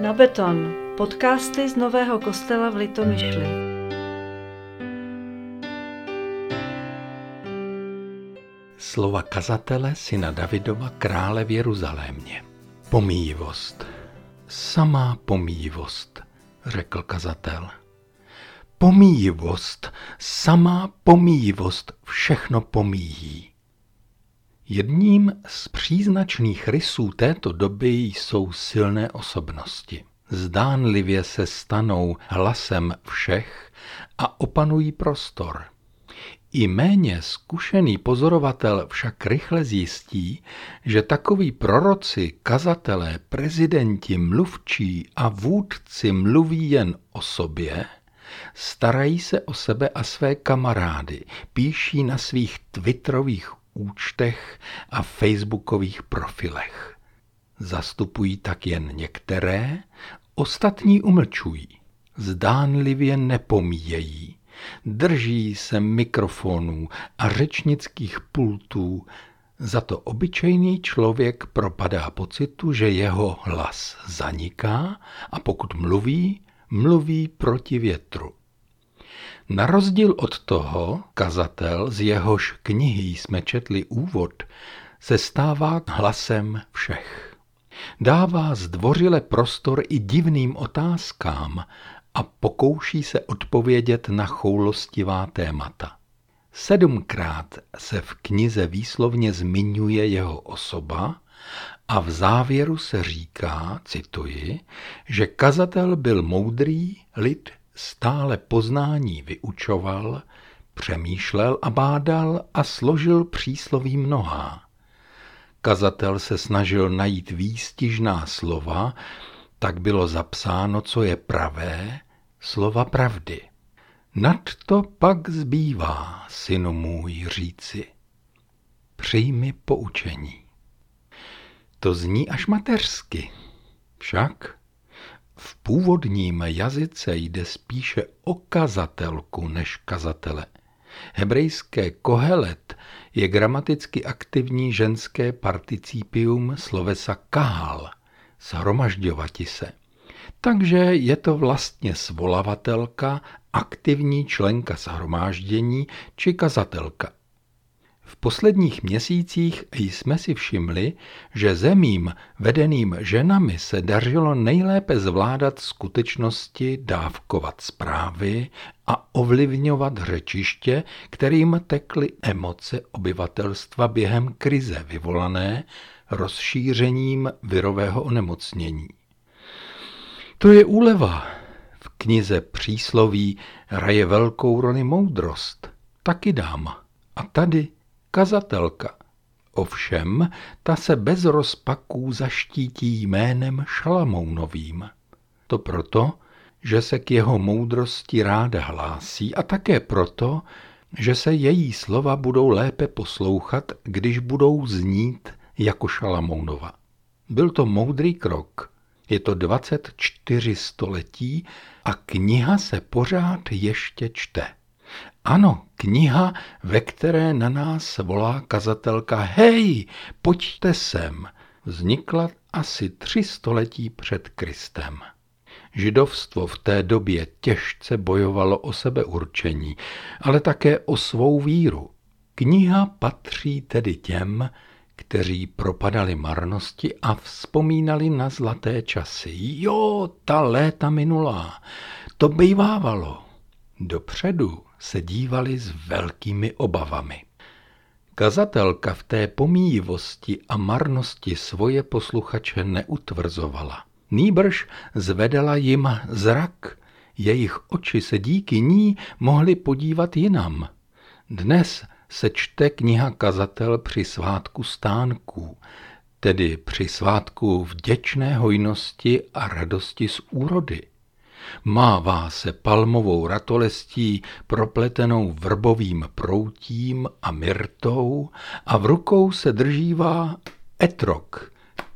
Na beton. Podcasty z Nového kostela v Litomyšli. Slova kazatele syna Davidova krále v Jeruzalémě. Pomíjivost. Samá pomíjivost, řekl kazatel. Pomíjivost, samá pomíjivost všechno pomíjí. Jedním z příznačných rysů této doby jsou silné osobnosti. Zdánlivě se stanou hlasem všech a opanují prostor. I méně zkušený pozorovatel však rychle zjistí, že takoví proroci, kazatelé, prezidenti, mluvčí a vůdci mluví jen o sobě, starají se o sebe a své kamarády, píší na svých twitterových účtech a facebookových profilech. Zastupují tak jen některé, ostatní umlčují, zdánlivě nepomíjejí, drží se mikrofonů a řečnických pultů, za to obyčejný člověk propadá pocitu, že jeho hlas zaniká a pokud mluví, mluví proti větru. Na rozdíl od toho, kazatel, z jehož knihy jsme četli úvod, se stává hlasem všech. Dává zdvořile prostor i divným otázkám a pokouší se odpovědět na choulostivá témata. Sedmkrát se v knize výslovně zmiňuje jeho osoba a v závěru se říká, cituji, že kazatel byl moudrý, lid stále poznání vyučoval, přemýšlel a bádal a složil přísloví mnohá. Kazatel se snažil najít výstižná slova, tak bylo zapsáno, co je pravé, slova pravdy. Nad to pak zbývá, synu můj, říci. Přijmi poučení. To zní až mateřsky. Však v původním jazyce jde spíše o kazatelku než kazatele. Hebrejské kohelet je gramaticky aktivní ženské participium slovesa kahal, shromažďovati se. Takže je to vlastně svolavatelka, aktivní členka shromáždění či kazatelka. V posledních měsících jsme si všimli, že zemím vedeným ženami se dařilo nejlépe zvládat skutečnosti, dávkovat zprávy a ovlivňovat řečiště, kterým tekly emoce obyvatelstva během krize vyvolané rozšířením virového onemocnění. To je úleva. V knize přísloví hraje velkou roli moudrost, taky dáma. A tady kazatelka. Ovšem, ta se bez rozpaků zaštítí jménem Šalamounovým. To proto, že se k jeho moudrosti ráda hlásí a také proto, že se její slova budou lépe poslouchat, když budou znít jako Šalamounova. Byl to moudrý krok. Je to 24 století a kniha se pořád ještě čte. Ano, kniha, ve které na nás volá kazatelka Hej, pojďte sem, vznikla asi tři století před Kristem. Židovstvo v té době těžce bojovalo o sebeurčení, ale také o svou víru. Kniha patří tedy těm, kteří propadali marnosti a vzpomínali na zlaté časy. Jo, ta léta minulá, to bývávalo. Dopředu se dívali s velkými obavami. Kazatelka v té pomíjivosti a marnosti svoje posluchače neutvrzovala. Nýbrž zvedala jim zrak, jejich oči se díky ní mohly podívat jinam. Dnes se čte kniha Kazatel při svátku stánků, tedy při svátku vděčné hojnosti a radosti z úrody. Mává se palmovou ratolestí propletenou vrbovým proutím a myrtou a v rukou se držívá etrok,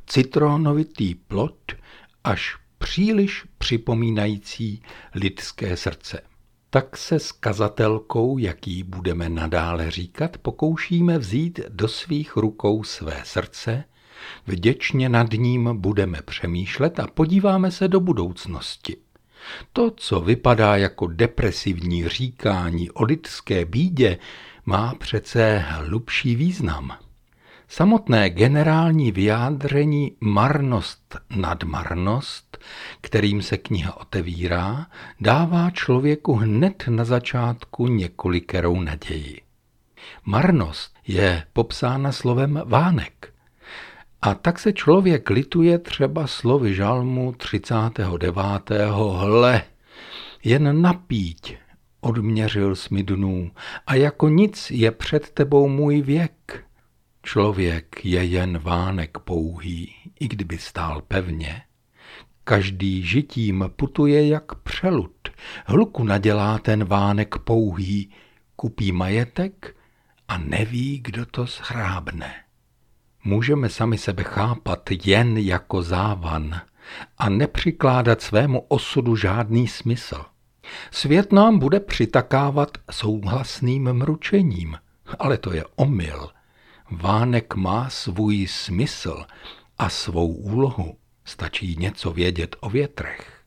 citronovitý plot, až příliš připomínající lidské srdce. Tak se s kazatelkou, jaký budeme nadále říkat, pokoušíme vzít do svých rukou své srdce Vděčně nad ním budeme přemýšlet a podíváme se do budoucnosti. To, co vypadá jako depresivní říkání o lidské bídě, má přece hlubší význam. Samotné generální vyjádření marnost nad marnost, kterým se kniha otevírá, dává člověku hned na začátku několikerou naději. Marnost je popsána slovem vánek. A tak se člověk lituje třeba slovy žalmu 39. Hle, jen napíť odměřil smi dnů a jako nic je před tebou můj věk. Člověk je jen vánek pouhý, i kdyby stál pevně. Každý žitím putuje jak přelud, hluku nadělá ten vánek pouhý, kupí majetek a neví, kdo to schrábne. Můžeme sami sebe chápat jen jako závan a nepřikládat svému osudu žádný smysl. Svět nám bude přitakávat souhlasným mručením, ale to je omyl. Vánek má svůj smysl a svou úlohu. Stačí něco vědět o větrech.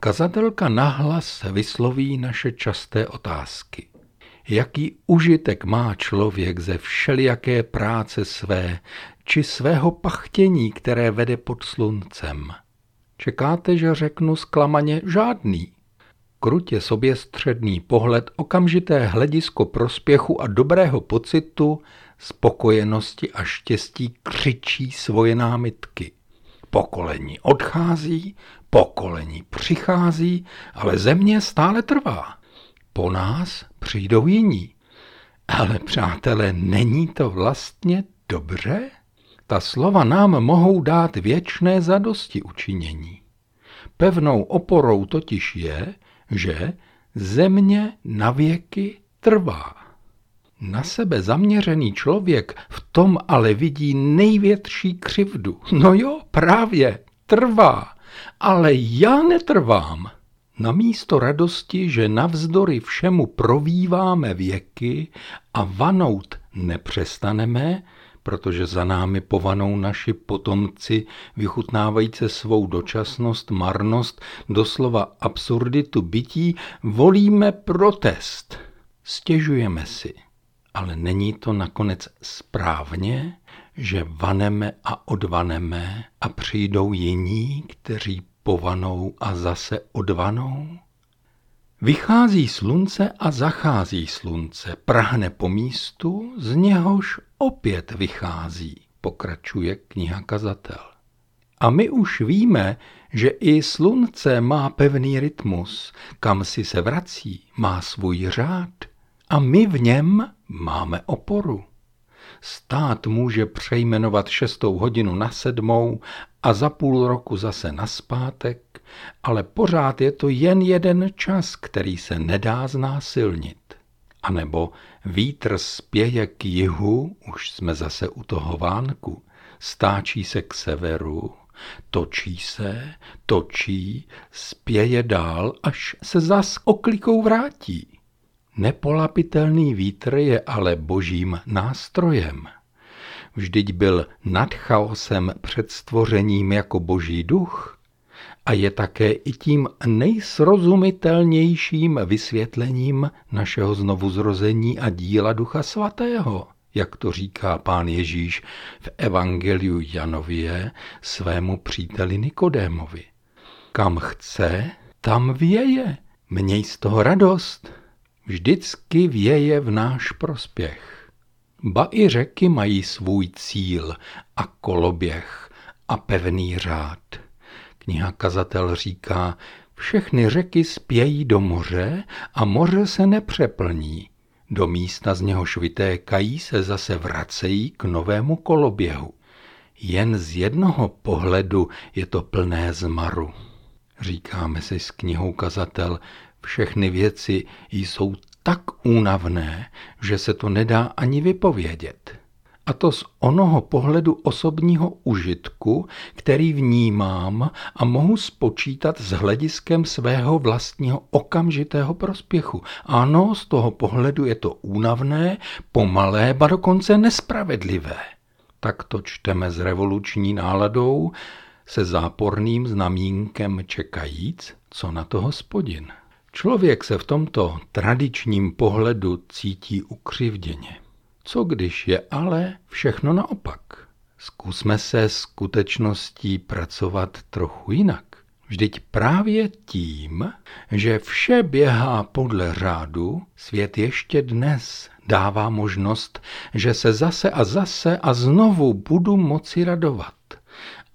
Kazatelka nahlas vysloví naše časté otázky. Jaký užitek má člověk ze všelijaké práce své, či svého pachtění, které vede pod sluncem? Čekáte, že řeknu zklamaně žádný. Krutě sobě středný pohled, okamžité hledisko prospěchu a dobrého pocitu spokojenosti a štěstí křičí svoje námitky. Pokolení odchází, pokolení přichází, ale země stále trvá. Po nás přijdou jiní. Ale přátelé, není to vlastně dobře? Ta slova nám mohou dát věčné zadosti učinění. Pevnou oporou totiž je, že země navěky trvá. Na sebe zaměřený člověk v tom ale vidí největší křivdu. No jo, právě, trvá, ale já netrvám. Na místo radosti, že navzdory všemu provýváme věky a vanout nepřestaneme, protože za námi povanou naši potomci, vychutnávající svou dočasnost, marnost, doslova absurditu bytí, volíme protest. Stěžujeme si. Ale není to nakonec správně, že vaneme a odvaneme a přijdou jiní, kteří povanou a zase odvanou? Vychází slunce a zachází slunce, prahne po místu, z něhož opět vychází, pokračuje kniha kazatel. A my už víme, že i slunce má pevný rytmus, kam si se vrací, má svůj řád a my v něm máme oporu. Stát může přejmenovat šestou hodinu na sedmou a za půl roku zase na zpátek, ale pořád je to jen jeden čas, který se nedá znásilnit. A nebo vítr spěje k jihu, už jsme zase u toho vánku, stáčí se k severu, točí se, točí, spěje dál, až se zas oklikou vrátí. Nepolapitelný vítr je ale božím nástrojem. Vždyť byl nad chaosem před stvořením jako boží duch a je také i tím nejsrozumitelnějším vysvětlením našeho znovuzrození a díla Ducha Svatého, jak to říká pán Ježíš v Evangeliu Janově svému příteli Nikodémovi. Kam chce, tam věje. Měj z toho radost vždycky věje v náš prospěch. Ba i řeky mají svůj cíl a koloběh a pevný řád. Kniha Kazatel říká, všechny řeky spějí do moře a moře se nepřeplní. Do místa z něhož vytékají se zase vracejí k novému koloběhu. Jen z jednoho pohledu je to plné zmaru. Říkáme si s knihou Kazatel, všechny věci jsou tak únavné, že se to nedá ani vypovědět. A to z onoho pohledu osobního užitku, který vnímám a mohu spočítat s hlediskem svého vlastního okamžitého prospěchu. Ano, z toho pohledu je to únavné, pomalé, ba dokonce nespravedlivé. tak to čteme s revoluční náladou, se záporným znamínkem čekajíc, co na to hospodin. Člověk se v tomto tradičním pohledu cítí ukřivděně. Co když je ale všechno naopak? Zkusme se skutečností pracovat trochu jinak. Vždyť právě tím, že vše běhá podle řádu, svět ještě dnes dává možnost, že se zase a zase a znovu budu moci radovat.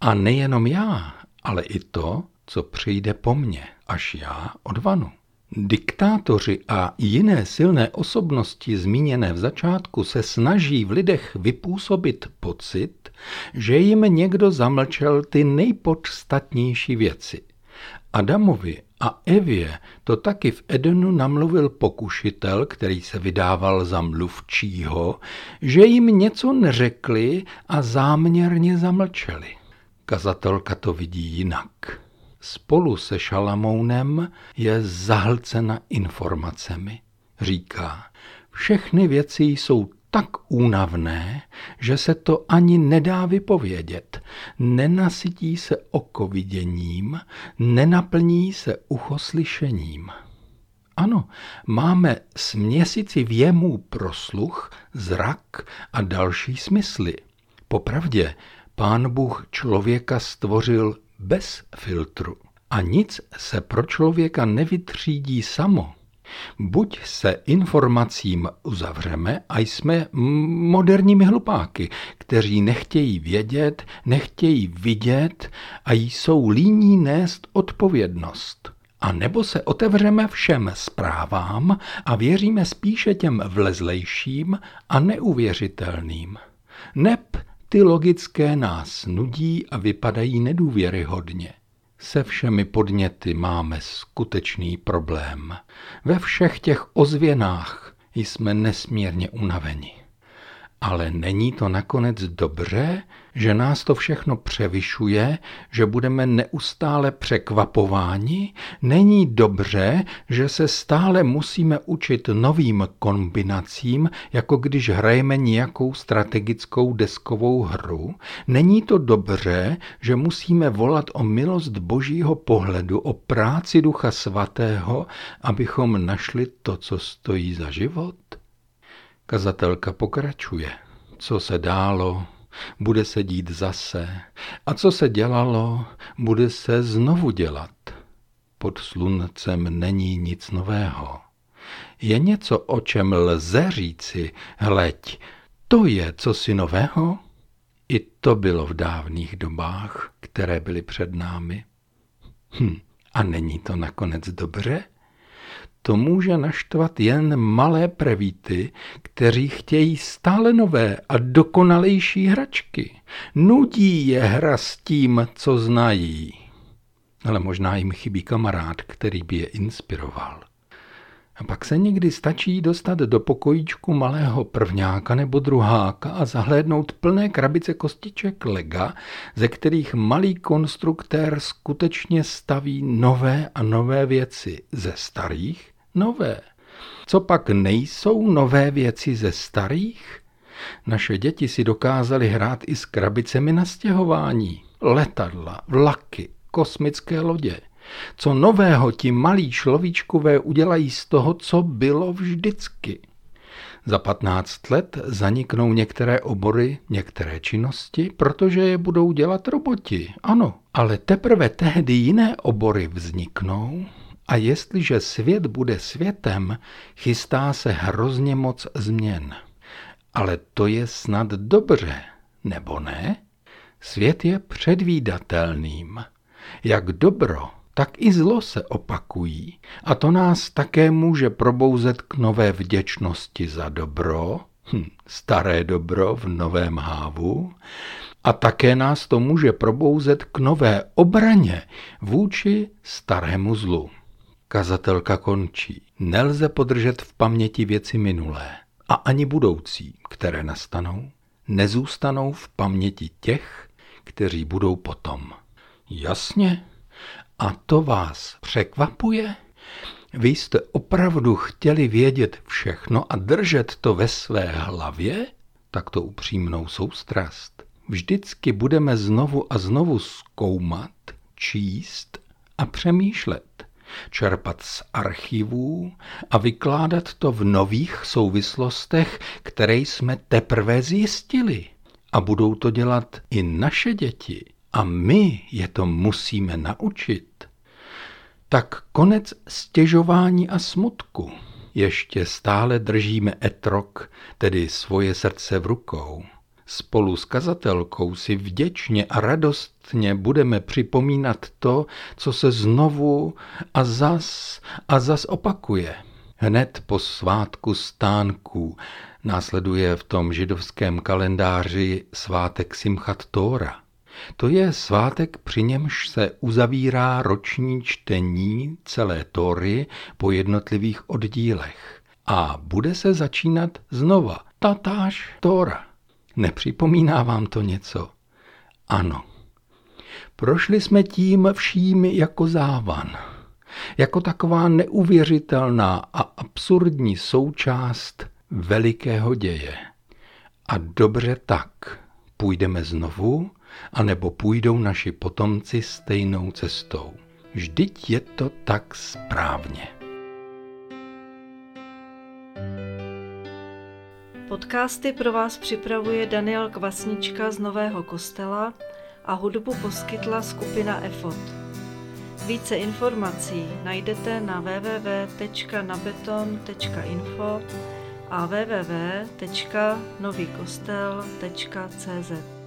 A nejenom já, ale i to, co přijde po mně, až já odvanu. Diktátoři a jiné silné osobnosti zmíněné v začátku se snaží v lidech vypůsobit pocit, že jim někdo zamlčel ty nejpodstatnější věci. Adamovi a Evě to taky v Edenu namluvil pokušitel, který se vydával za mluvčího, že jim něco neřekli a záměrně zamlčeli. Kazatelka to vidí jinak spolu se Šalamounem je zahlcena informacemi. Říká, všechny věci jsou tak únavné, že se to ani nedá vypovědět. Nenasytí se oko viděním, nenaplní se ucho slyšením. Ano, máme směsici věmů pro sluch, zrak a další smysly. Popravdě, pán Bůh člověka stvořil bez filtru. A nic se pro člověka nevytřídí samo. Buď se informacím uzavřeme a jsme moderními hlupáky, kteří nechtějí vědět, nechtějí vidět a jsou líní nést odpovědnost. A nebo se otevřeme všem zprávám a věříme spíše těm vlezlejším a neuvěřitelným. Neb ty logické nás nudí a vypadají nedůvěryhodně. Se všemi podněty máme skutečný problém. Ve všech těch ozvěnách jsme nesmírně unaveni. Ale není to nakonec dobře, že nás to všechno převyšuje, že budeme neustále překvapováni? Není dobře, že se stále musíme učit novým kombinacím, jako když hrajeme nějakou strategickou deskovou hru? Není to dobře, že musíme volat o milost božího pohledu, o práci Ducha Svatého, abychom našli to, co stojí za život? Kazatelka pokračuje. Co se dálo, bude se dít zase. A co se dělalo, bude se znovu dělat. Pod sluncem není nic nového. Je něco, o čem lze říci, hleď, to je cosi nového? I to bylo v dávných dobách, které byly před námi. Hm, a není to nakonec dobře? To může naštvat jen malé prevíty, kteří chtějí stále nové a dokonalejší hračky. Nudí je hra s tím, co znají. Ale možná jim chybí kamarád, který by je inspiroval. A pak se někdy stačí dostat do pokojíčku malého prvňáka nebo druháka a zahlédnout plné krabice kostiček lega, ze kterých malý konstruktér skutečně staví nové a nové věci ze starých, nové. Co pak nejsou nové věci ze starých? Naše děti si dokázaly hrát i s krabicemi na stěhování. Letadla, vlaky, kosmické lodě. Co nového ti malí človíčkové udělají z toho, co bylo vždycky. Za 15 let zaniknou některé obory, některé činnosti, protože je budou dělat roboti. Ano, ale teprve tehdy jiné obory vzniknou a jestliže svět bude světem, chystá se hrozně moc změn. Ale to je snad dobře, nebo ne? Svět je předvídatelným. Jak dobro, tak i zlo se opakují. A to nás také může probouzet k nové vděčnosti za dobro, hm, staré dobro v novém hávu, a také nás to může probouzet k nové obraně vůči starému zlu. Kazatelka končí. Nelze podržet v paměti věci minulé a ani budoucí, které nastanou, nezůstanou v paměti těch, kteří budou potom. Jasně? A to vás překvapuje? Vy jste opravdu chtěli vědět všechno a držet to ve své hlavě? takto upřímnou soustrast, vždycky budeme znovu a znovu zkoumat, číst a přemýšlet, čerpat z archivů a vykládat to v nových souvislostech, které jsme teprve zjistili. A budou to dělat i naše děti. A my je to musíme naučit. Tak konec stěžování a smutku. Ještě stále držíme etrok, tedy svoje srdce v rukou. Spolu s kazatelkou si vděčně a radostně budeme připomínat to, co se znovu a zas a zas opakuje. Hned po svátku stánků následuje v tom židovském kalendáři svátek Simchat Tóra. To je svátek, při němž se uzavírá roční čtení celé Tóry po jednotlivých oddílech. A bude se začínat znova. Tatáž Tóra. Nepřipomíná vám to něco? Ano. Prošli jsme tím vším jako závan. Jako taková neuvěřitelná a absurdní součást velikého děje. A dobře tak. Půjdeme znovu, anebo půjdou naši potomci stejnou cestou. Vždyť je to tak správně. Podcasty pro vás připravuje Daniel Kvasnička z Nového kostela a hudbu poskytla skupina EFOT. Více informací najdete na www.nabeton.info a www.novykostel.cz.